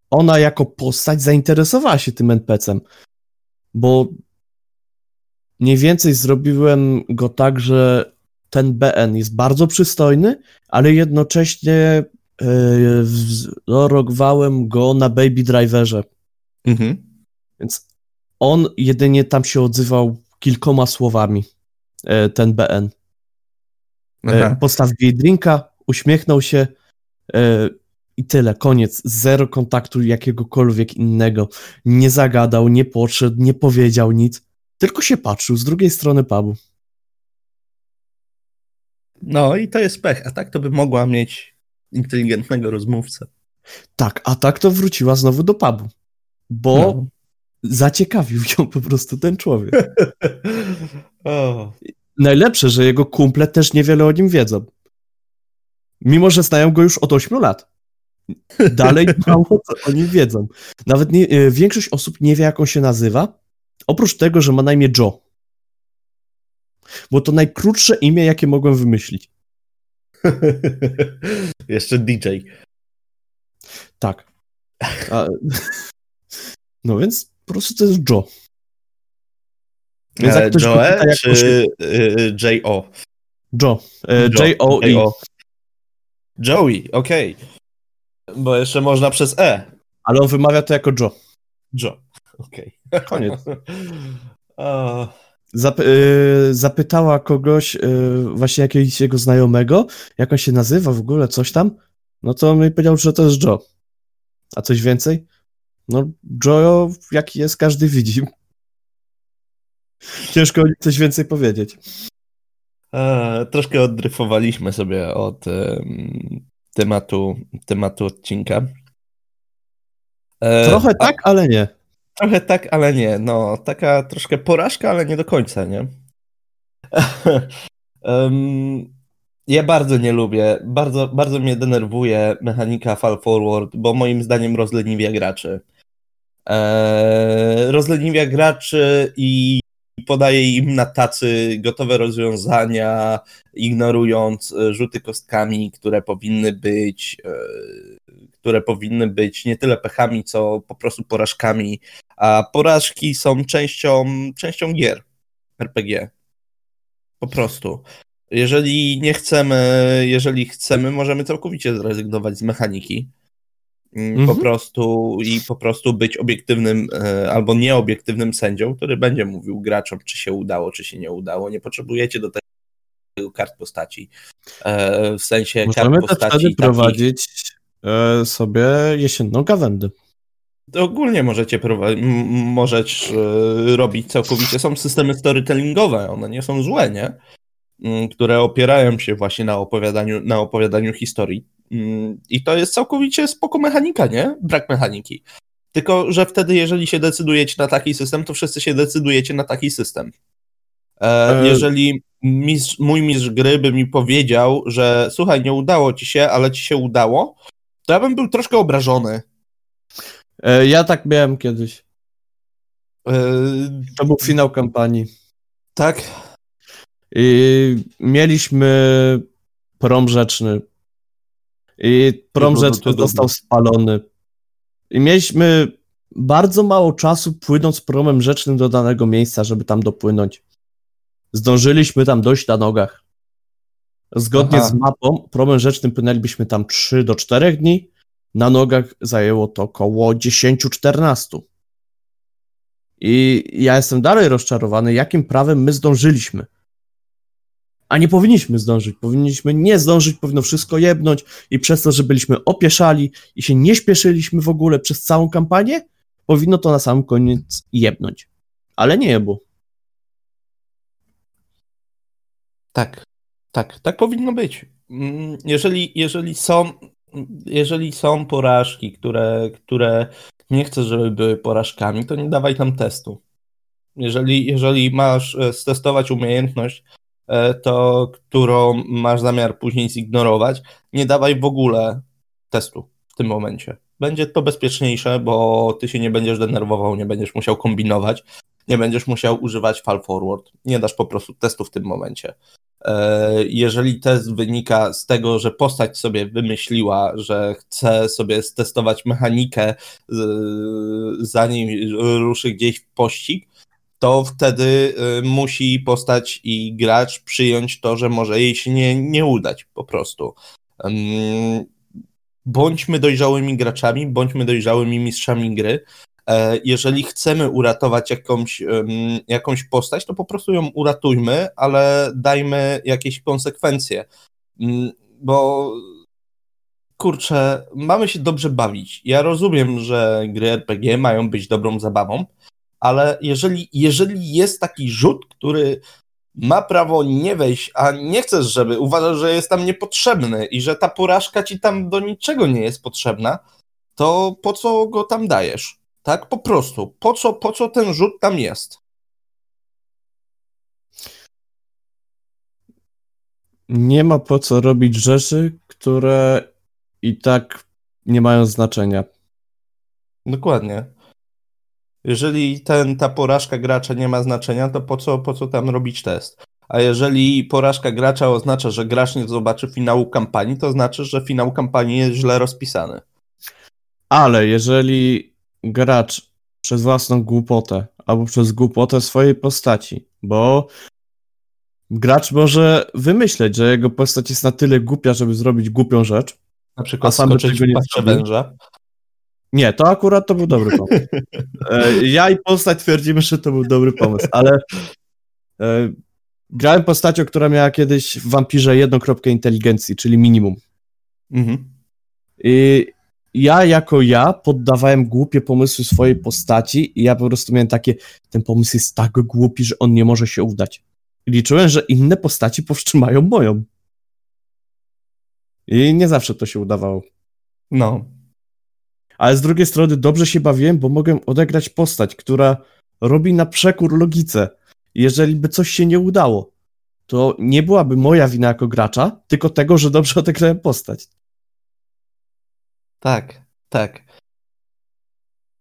Ona jako postać zainteresowała się tym NPC'em bo mniej więcej zrobiłem go tak, że ten BN jest bardzo przystojny, ale jednocześnie yy, wzorowałem go na Baby Driverze. Mhm. Więc on jedynie tam się odzywał kilkoma słowami, yy, ten BN. Yy, postawił jej drinka, uśmiechnął się, i tyle, koniec. Zero kontaktu jakiegokolwiek innego. Nie zagadał, nie podszedł, nie powiedział nic. Tylko się patrzył z drugiej strony pubu. No i to jest pech, a tak to by mogła mieć inteligentnego rozmówcę. Tak, a tak to wróciła znowu do pubu. Bo no. zaciekawił ją po prostu ten człowiek. *laughs* oh. Najlepsze, że jego kumple też niewiele o nim wiedzą. Mimo, że znają go już od 8 lat. Dalej mało co oni wiedzą. Nawet nie, e, większość osób nie wie, jak on się nazywa, oprócz tego, że ma na imię Joe. Bo to najkrótsze imię, jakie mogłem wymyślić. *laughs* Jeszcze DJ. Tak. A, *laughs* no więc po prostu to jest Joe. Więc jak Joe pyta, czy się... J.O.? Joe. J-O-E. Joey, okej. Okay. Bo jeszcze można przez E. Ale on wymawia to jako Joe. Joe. Okej. Okay. Koniec. *laughs* Zap y zapytała kogoś, y właśnie jakiegoś jego znajomego, jak on się nazywa w ogóle, coś tam. No to mi powiedział, że to jest Joe. A coś więcej? No, Joe, jaki jest, każdy widzi. *laughs* Ciężko o nim coś więcej powiedzieć. E, troszkę oddryfowaliśmy sobie od tematu, tematu odcinka. E, trochę a, tak, ale nie. Trochę tak, ale nie. No, taka troszkę porażka, ale nie do końca, nie? *laughs* um, ja bardzo nie lubię, bardzo, bardzo mnie denerwuje mechanika Fall Forward, bo moim zdaniem rozleniwia graczy. Eee, rozleniwia graczy i podaje im na tacy gotowe rozwiązania, ignorując e, rzuty kostkami, które powinny być, e, które powinny być nie tyle pechami, co po prostu porażkami, a porażki są częścią, częścią gier RPG. Po prostu. Jeżeli nie chcemy, jeżeli chcemy, możemy całkowicie zrezygnować z mechaniki Mhm. po prostu i po prostu być obiektywnym e, albo nieobiektywnym sędzią, który będzie mówił graczom, czy się udało, czy się nie udało. Nie potrzebujecie do tego kart postaci. E, w sensie Możemy kart postaci. Możemy prowadzić e, sobie jesienną gawędę. Ogólnie możecie prowadzić, możesz robić całkowicie. Są systemy storytellingowe, one nie są złe, nie? Które opierają się właśnie na opowiadaniu, na opowiadaniu historii Mm, I to jest całkowicie spoko mechanika, nie? Brak mechaniki. Tylko, że wtedy, jeżeli się decydujecie na taki system, to wszyscy się decydujecie na taki system. E, e, jeżeli mistrz, mój mistrz gry by mi powiedział, że słuchaj, nie udało ci się, ale ci się udało, to ja bym był troszkę obrażony. E, ja tak miałem kiedyś. To był finał kampanii. Tak. I mieliśmy prom rzeczny i prom rzeczny został spalony. I mieliśmy bardzo mało czasu płynąc promem rzecznym do danego miejsca, żeby tam dopłynąć. Zdążyliśmy tam dojść na nogach. Zgodnie Aha. z mapą, promem rzecznym płynęlibyśmy tam 3 do 4 dni. Na nogach zajęło to około 10-14. I ja jestem dalej rozczarowany, jakim prawem my zdążyliśmy. A nie powinniśmy zdążyć, powinniśmy nie zdążyć, powinno wszystko jebnąć i przez to, że byliśmy opieszali i się nie śpieszyliśmy w ogóle przez całą kampanię, powinno to na sam koniec jebnąć. Ale nie jebło. Tak, tak, tak powinno być. Mm, jeżeli, jeżeli, są, jeżeli są porażki, które, które nie chcesz, żeby były porażkami, to nie dawaj tam testu. Jeżeli, jeżeli masz e, stestować umiejętność, to którą masz zamiar później zignorować, nie dawaj w ogóle testu w tym momencie. Będzie to bezpieczniejsze, bo ty się nie będziesz denerwował, nie będziesz musiał kombinować, nie będziesz musiał używać fall forward. Nie dasz po prostu testu w tym momencie. E, jeżeli test wynika z tego, że postać sobie wymyśliła, że chce sobie stestować mechanikę, zanim ruszy gdzieś w pościg, to wtedy y, musi postać i gracz przyjąć to, że może jej się nie, nie udać po prostu. Bądźmy dojrzałymi graczami, bądźmy dojrzałymi mistrzami gry. E, jeżeli chcemy uratować jakąś, jakąś postać, to po prostu ją uratujmy, ale dajmy jakieś konsekwencje. Bo kurczę, mamy się dobrze bawić. Ja rozumiem, że gry RPG mają być dobrą zabawą, ale jeżeli, jeżeli jest taki rzut, który ma prawo nie wejść, a nie chcesz, żeby uważasz, że jest tam niepotrzebny i że ta porażka ci tam do niczego nie jest potrzebna, to po co go tam dajesz? Tak, po prostu. Po co, po co ten rzut tam jest? Nie ma po co robić rzeczy, które i tak nie mają znaczenia. Dokładnie. Jeżeli ten, ta porażka gracza nie ma znaczenia, to po co, po co tam robić test? A jeżeli porażka gracza oznacza, że gracz nie zobaczy finału kampanii, to znaczy, że finał kampanii jest źle rozpisany. Ale jeżeli gracz przez własną głupotę albo przez głupotę swojej postaci, bo gracz może wymyśleć, że jego postać jest na tyle głupia, żeby zrobić głupią rzecz. Na przykład a sam skoczyć w nie węża. Nie, to akurat to był dobry pomysł. E, ja i postać twierdzimy, że to był dobry pomysł, ale e, grałem postacią, która miała kiedyś w wampirze jedną kropkę inteligencji, czyli minimum. Mhm. I ja jako ja poddawałem głupie pomysły swojej postaci i ja po prostu miałem takie, ten pomysł jest tak głupi, że on nie może się udać. I liczyłem, że inne postaci powstrzymają moją. I nie zawsze to się udawało. No, ale z drugiej strony dobrze się bawiłem, bo mogłem odegrać postać, która robi na przekór logice. Jeżeli by coś się nie udało, to nie byłaby moja wina jako gracza, tylko tego, że dobrze odegrałem postać. Tak, tak.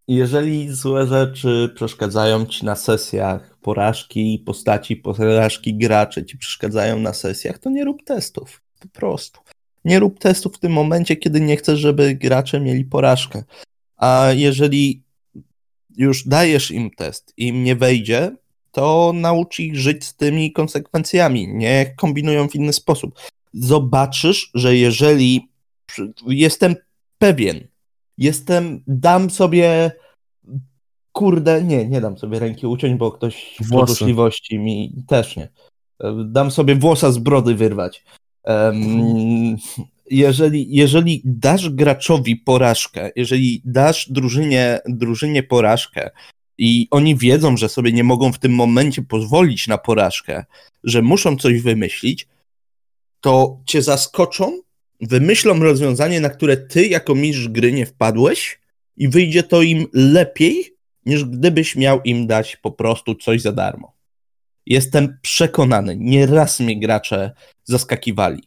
Jeżeli złe rzeczy przeszkadzają ci na sesjach, porażki postaci, porażki graczy ci przeszkadzają na sesjach, to nie rób testów. Po prostu nie rób testów w tym momencie, kiedy nie chcesz, żeby gracze mieli porażkę. A jeżeli już dajesz im test i im nie wejdzie, to naucz ich żyć z tymi konsekwencjami. Nie kombinują w inny sposób. Zobaczysz, że jeżeli jestem pewien, jestem, dam sobie kurde, nie, nie dam sobie ręki uciąć, bo ktoś w porzuszliwości mi też nie. Dam sobie włosa z brody wyrwać. Jeżeli, jeżeli dasz graczowi porażkę, jeżeli dasz drużynie, drużynie porażkę i oni wiedzą, że sobie nie mogą w tym momencie pozwolić na porażkę, że muszą coś wymyślić, to cię zaskoczą, wymyślą rozwiązanie, na które ty jako mistrz gry nie wpadłeś i wyjdzie to im lepiej, niż gdybyś miał im dać po prostu coś za darmo. Jestem przekonany, nieraz mnie gracze zaskakiwali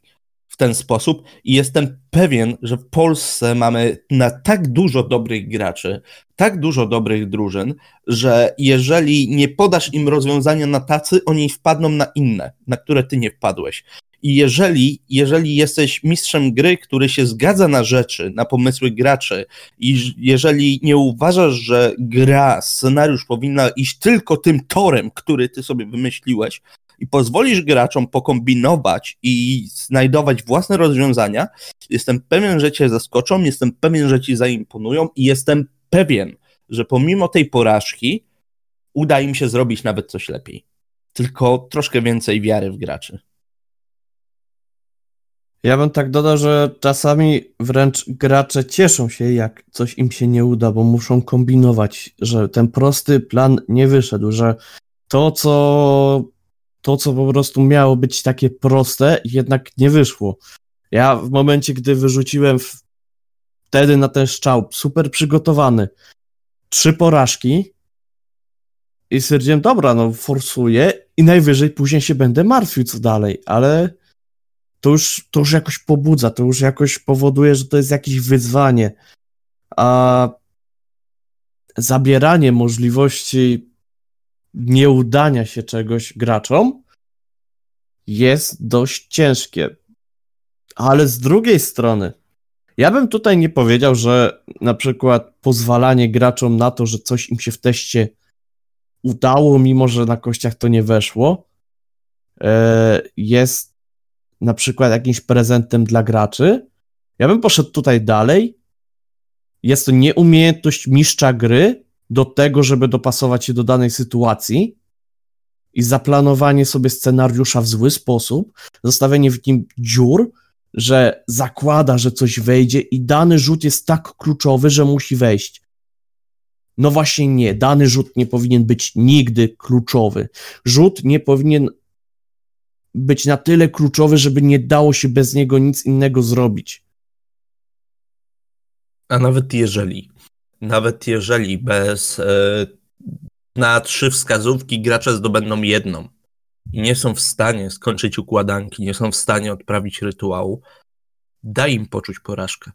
w ten sposób i jestem pewien, że w Polsce mamy na tak dużo dobrych graczy, tak dużo dobrych drużyn, że jeżeli nie podasz im rozwiązania na tacy, oni wpadną na inne, na które ty nie wpadłeś. I jeżeli, jeżeli jesteś mistrzem gry, który się zgadza na rzeczy, na pomysły graczy, i jeżeli nie uważasz, że gra, scenariusz powinna iść tylko tym torem, który ty sobie wymyśliłeś, i pozwolisz graczom pokombinować i znajdować własne rozwiązania, jestem pewien, że cię zaskoczą, jestem pewien, że ci zaimponują i jestem pewien, że pomimo tej porażki uda im się zrobić nawet coś lepiej. Tylko troszkę więcej wiary w graczy. Ja bym tak dodał, że czasami wręcz gracze cieszą się, jak coś im się nie uda, bo muszą kombinować, że ten prosty plan nie wyszedł, że to, co, to, co po prostu miało być takie proste, jednak nie wyszło. Ja w momencie, gdy wyrzuciłem wtedy na ten szczał, super przygotowany, trzy porażki i stwierdziłem, dobra, no forsuję i najwyżej później się będę martwił co dalej, ale to już, to już jakoś pobudza, to już jakoś powoduje, że to jest jakieś wyzwanie. A zabieranie możliwości nieudania się czegoś graczom jest dość ciężkie. Ale z drugiej strony, ja bym tutaj nie powiedział, że na przykład pozwalanie graczom na to, że coś im się w teście udało, mimo że na kościach to nie weszło, e, jest na przykład jakimś prezentem dla graczy. Ja bym poszedł tutaj dalej. Jest to nieumiejętność mistrza gry do tego, żeby dopasować się do danej sytuacji i zaplanowanie sobie scenariusza w zły sposób, zostawienie w nim dziur, że zakłada, że coś wejdzie i dany rzut jest tak kluczowy, że musi wejść. No właśnie nie, dany rzut nie powinien być nigdy kluczowy. Rzut nie powinien być na tyle kluczowy, żeby nie dało się bez niego nic innego zrobić. A nawet jeżeli, nawet jeżeli bez e, na trzy wskazówki gracze zdobędą jedną i nie są w stanie skończyć układanki, nie są w stanie odprawić rytuału, daj im poczuć porażkę.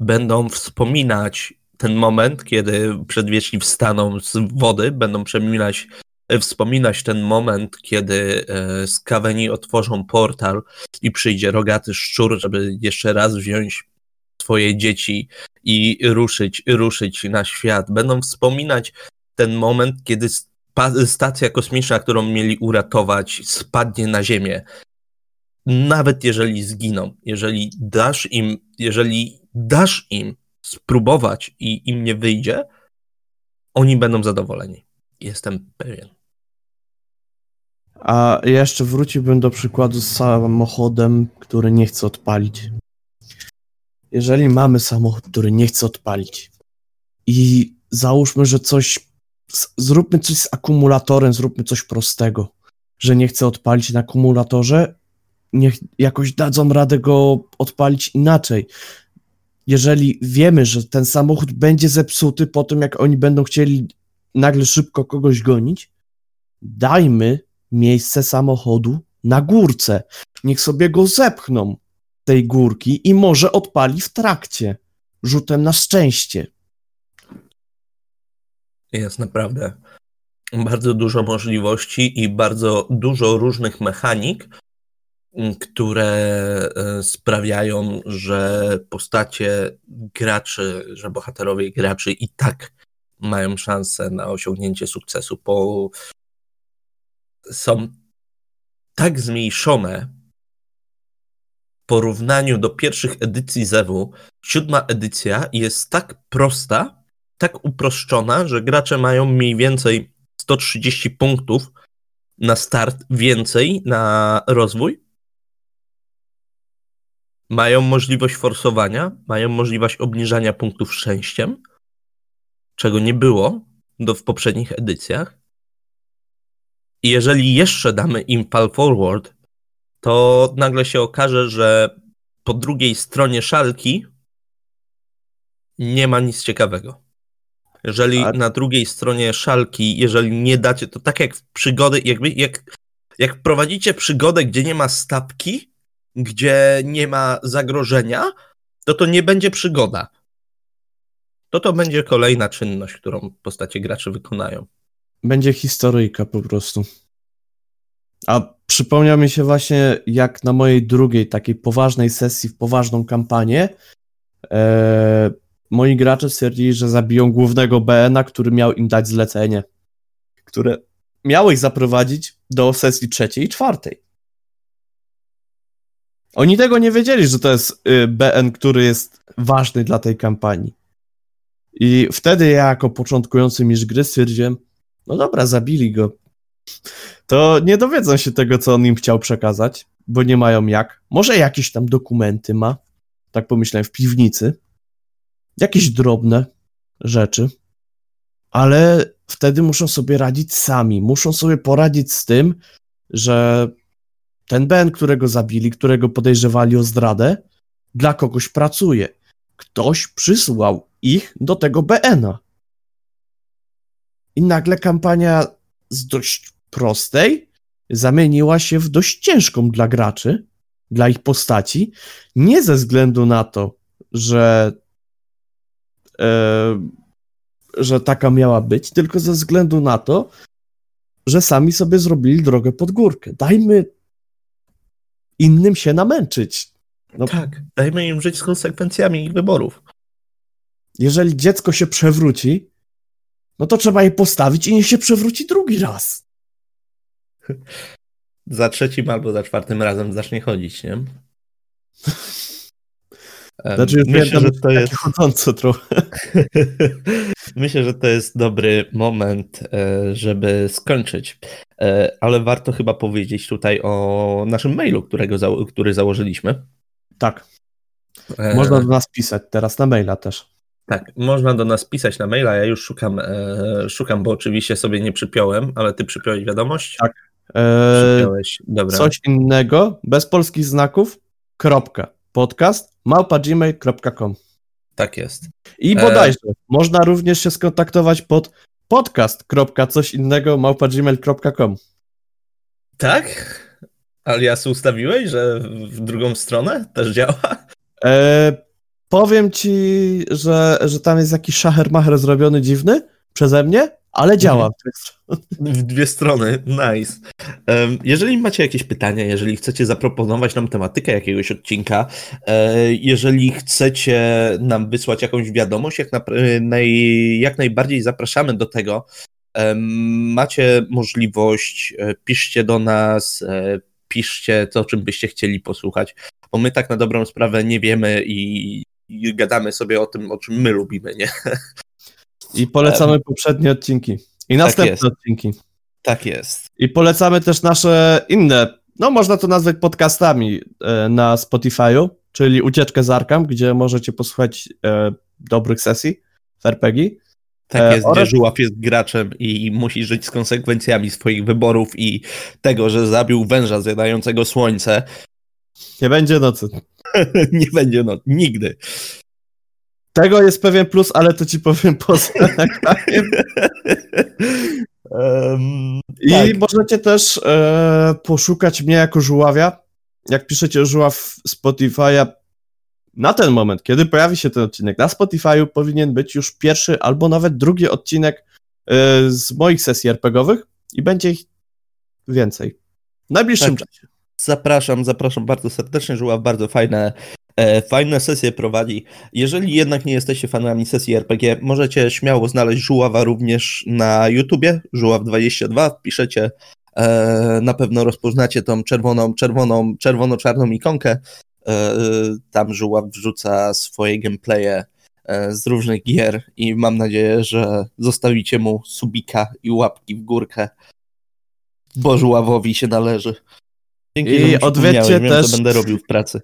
Będą wspominać ten moment, kiedy przedwieczni wstaną z wody, będą przemieniać E, wspominać ten moment, kiedy e, z Kaweni otworzą portal i przyjdzie rogaty szczur, żeby jeszcze raz wziąć swoje dzieci i ruszyć, ruszyć na świat. Będą wspominać ten moment, kiedy stacja kosmiczna, którą mieli uratować, spadnie na Ziemię. Nawet jeżeli zginą, jeżeli dasz im, jeżeli dasz im spróbować i im nie wyjdzie, oni będą zadowoleni. Jestem pewien. A jeszcze wróciłbym do przykładu z samochodem, który nie chce odpalić. Jeżeli mamy samochód, który nie chce odpalić i załóżmy, że coś, zróbmy coś z akumulatorem, zróbmy coś prostego, że nie chce odpalić na akumulatorze, niech jakoś dadzą radę go odpalić inaczej. Jeżeli wiemy, że ten samochód będzie zepsuty po tym, jak oni będą chcieli nagle szybko kogoś gonić, dajmy miejsce samochodu na górce. Niech sobie go zepchną tej górki i może odpali w trakcie, rzutem na szczęście. Jest naprawdę bardzo dużo możliwości i bardzo dużo różnych mechanik, które e, sprawiają, że postacie graczy, że bohaterowie graczy i tak mają szansę na osiągnięcie sukcesu. Po są tak zmniejszone w porównaniu do pierwszych edycji Zewu. Siódma edycja jest tak prosta, tak uproszczona, że gracze mają mniej więcej 130 punktów na start więcej na rozwój. Mają możliwość forsowania, mają możliwość obniżania punktów szczęściem, czego nie było do, w poprzednich edycjach. I jeżeli jeszcze damy im pal forward, to nagle się okaże, że po drugiej stronie szalki nie ma nic ciekawego. Jeżeli A... na drugiej stronie szalki, jeżeli nie dacie, to tak jak w przygody, jakby jak, jak prowadzicie przygodę, gdzie nie ma stawki, gdzie nie ma zagrożenia, to to nie będzie przygoda. To to będzie kolejna czynność, którą postacie graczy wykonają. Będzie historyjka po prostu. A przypomniał mi się właśnie, jak na mojej drugiej takiej poważnej sesji w poważną kampanię e, moi gracze stwierdzili, że zabiją głównego BN-a, który miał im dać zlecenie, które miało ich zaprowadzić do sesji trzeciej i czwartej. Oni tego nie wiedzieli, że to jest y, BN, który jest ważny dla tej kampanii. I wtedy ja jako początkujący mistrz gry stwierdziłem, no dobra, zabili go. To nie dowiedzą się tego, co on im chciał przekazać. bo nie mają jak. Może jakieś tam dokumenty ma, tak pomyślałem, w piwnicy. Jakieś drobne rzeczy, ale wtedy muszą sobie radzić sami. Muszą sobie poradzić z tym, że ten Ben, którego zabili, którego podejrzewali o zdradę, dla kogoś pracuje. Ktoś przysłał ich do tego BN-a. I nagle kampania z dość prostej zamieniła się w dość ciężką dla graczy, dla ich postaci, nie ze względu na to, że, e, że taka miała być, tylko ze względu na to, że sami sobie zrobili drogę pod górkę. Dajmy innym się namęczyć. No, tak, dajmy im żyć z konsekwencjami ich wyborów. Jeżeli dziecko się przewróci, no to trzeba je postawić i niech się przewróci drugi raz. *laughs* Za trzecim albo za czwartym razem zacznie chodzić, nie? *laughs* Znaczy, już Myślę, że to jest chodząco trochę. *laughs* Myślę, że to jest dobry moment, e, żeby skończyć. E, ale warto chyba powiedzieć tutaj o naszym mailu, którego, który założyliśmy. Tak. E, można do nas pisać teraz na maila też. Tak, można do nas pisać na maila. Ja już szukam, szukam, bo oczywiście sobie nie przypiąłem, ale ty przypiąłeś wiadomość. Tak. Przypiąłeś. Dobra. Coś innego, bez polskich znaków, kropka. Podcast małpa.gmail.com Tak jest. I bodajże, e... można również się skontaktować pod podcast.coś innego małpa.gmail.com Tak? Alias ustawiłeś, że w drugą stronę też działa? E, powiem ci, że, że tam jest jakiś szachermacher zrobiony dziwny przeze mnie, ale działa. W dwie strony, nice. Jeżeli macie jakieś pytania, jeżeli chcecie zaproponować nam tematykę jakiegoś odcinka, e, jeżeli chcecie nam wysłać jakąś wiadomość, jak, na, naj, jak najbardziej zapraszamy do tego. Macie możliwość, e, piszcie do nas, e, piszcie to, czym byście chcieli posłuchać, bo my tak na dobrą sprawę nie wiemy i, i gadamy sobie o tym, o czym my lubimy, nie? I polecamy poprzednie odcinki. I następne tak odcinki. Tak jest. I polecamy też nasze inne, no można to nazwać podcastami e, na Spotify'u, czyli Ucieczkę z Arkam, gdzie możecie posłuchać e, dobrych sesji w RPG. Tak e, jest, oraz... gdzie Żuław jest graczem i musi żyć z konsekwencjami swoich wyborów i tego, że zabił węża zjadającego słońce. Nie będzie nocy. *laughs* nie będzie nocy, nigdy. Tego jest pewien plus, ale to ci powiem poza *laughs* nagraniem. Um, I tak. możecie też e, poszukać mnie jako żuławia. Jak piszecie żuław Spotify'a, na ten moment, kiedy pojawi się ten odcinek na Spotify'u, powinien być już pierwszy albo nawet drugi odcinek e, z moich sesji RPGowych i będzie ich więcej. W najbliższym tak. czasie. Zapraszam, zapraszam bardzo serdecznie. Żuław bardzo fajne E, fajne sesje prowadzi. Jeżeli jednak nie jesteście fanami sesji RPG, możecie śmiało znaleźć Żuława również na YouTubie, Żuław22, wpiszecie, e, na pewno rozpoznacie tą czerwoną, czerwoną, czerwono-czarną ikonkę. E, tam Żuław wrzuca swoje gameplaye z różnych gier i mam nadzieję, że zostawicie mu subika i łapki w górkę, bo Żuławowi się należy. Dzięki, I odwiedźcie też... co będę robił w pracy.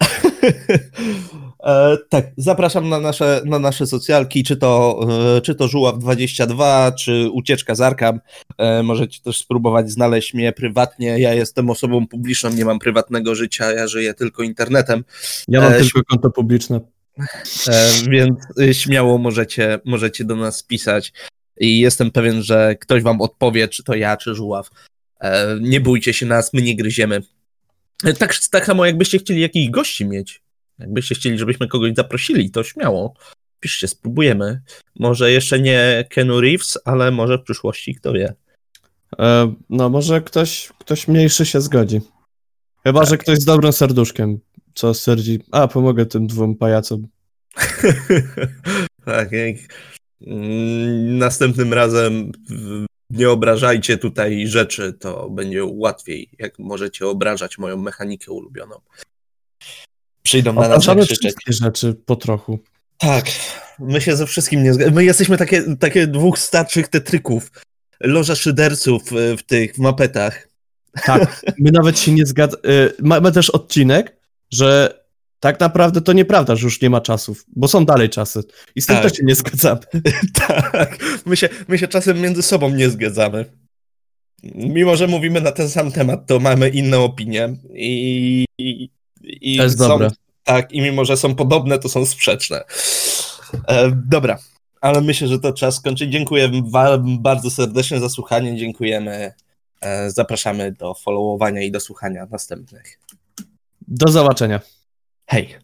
*laughs* e, tak, zapraszam na nasze, na nasze socjalki, czy to, e, czy to Żuław22, czy Ucieczka z Arkam. E, możecie też spróbować znaleźć mnie prywatnie. Ja jestem osobą publiczną, nie mam prywatnego życia, ja żyję tylko internetem. Ja mam e, tylko konto publiczne. E, więc śmiało możecie, możecie do nas pisać. I jestem pewien, że ktoś wam odpowie, czy to ja, czy Żuław. E, nie bójcie się nas, my nie gryziemy. E, tak, tak samo jakbyście chcieli jakichś gości mieć, jakbyście chcieli, żebyśmy kogoś zaprosili, to śmiało. Piszcie, spróbujemy. Może jeszcze nie Kenu Reeves, ale może w przyszłości, kto wie. E, no, może ktoś, ktoś mniejszy się zgodzi. Chyba, tak. że ktoś z dobrym serduszkiem, co stwierdzi, a pomogę tym dwóm pajacom. *laughs* tak, jak mm, następnym razem nie obrażajcie tutaj rzeczy, to będzie łatwiej, jak możecie obrażać moją mechanikę ulubioną. Przyjdą na nas krzyczeć. wszystkie rzeczy po trochu. Tak, my się ze wszystkim nie zgadzamy. My jesteśmy takie, takie dwóch starszych tetryków, loża szyderców w tych mapetach. Tak, my nawet się nie zgadzamy. Mamy też odcinek, że tak naprawdę to nieprawda, że już nie ma czasów, bo są dalej czasy. I z tym Tak. też się nie zgadzamy. *laughs* tak, my się, my się czasem między sobą nie zgadzamy. Mimo, że mówimy na ten sam temat, to mamy inne opinie i, i, i To jest są, dobre. tak, i mimo, że są podobne, to są sprzeczne. E, dobra, ale myślę, że to czas skończyć. Dziękuję wam bardzo serdecznie za słuchanie, dziękujemy. E, zapraszamy do followowania i do słuchania następnych. Do zobaczenia. hey.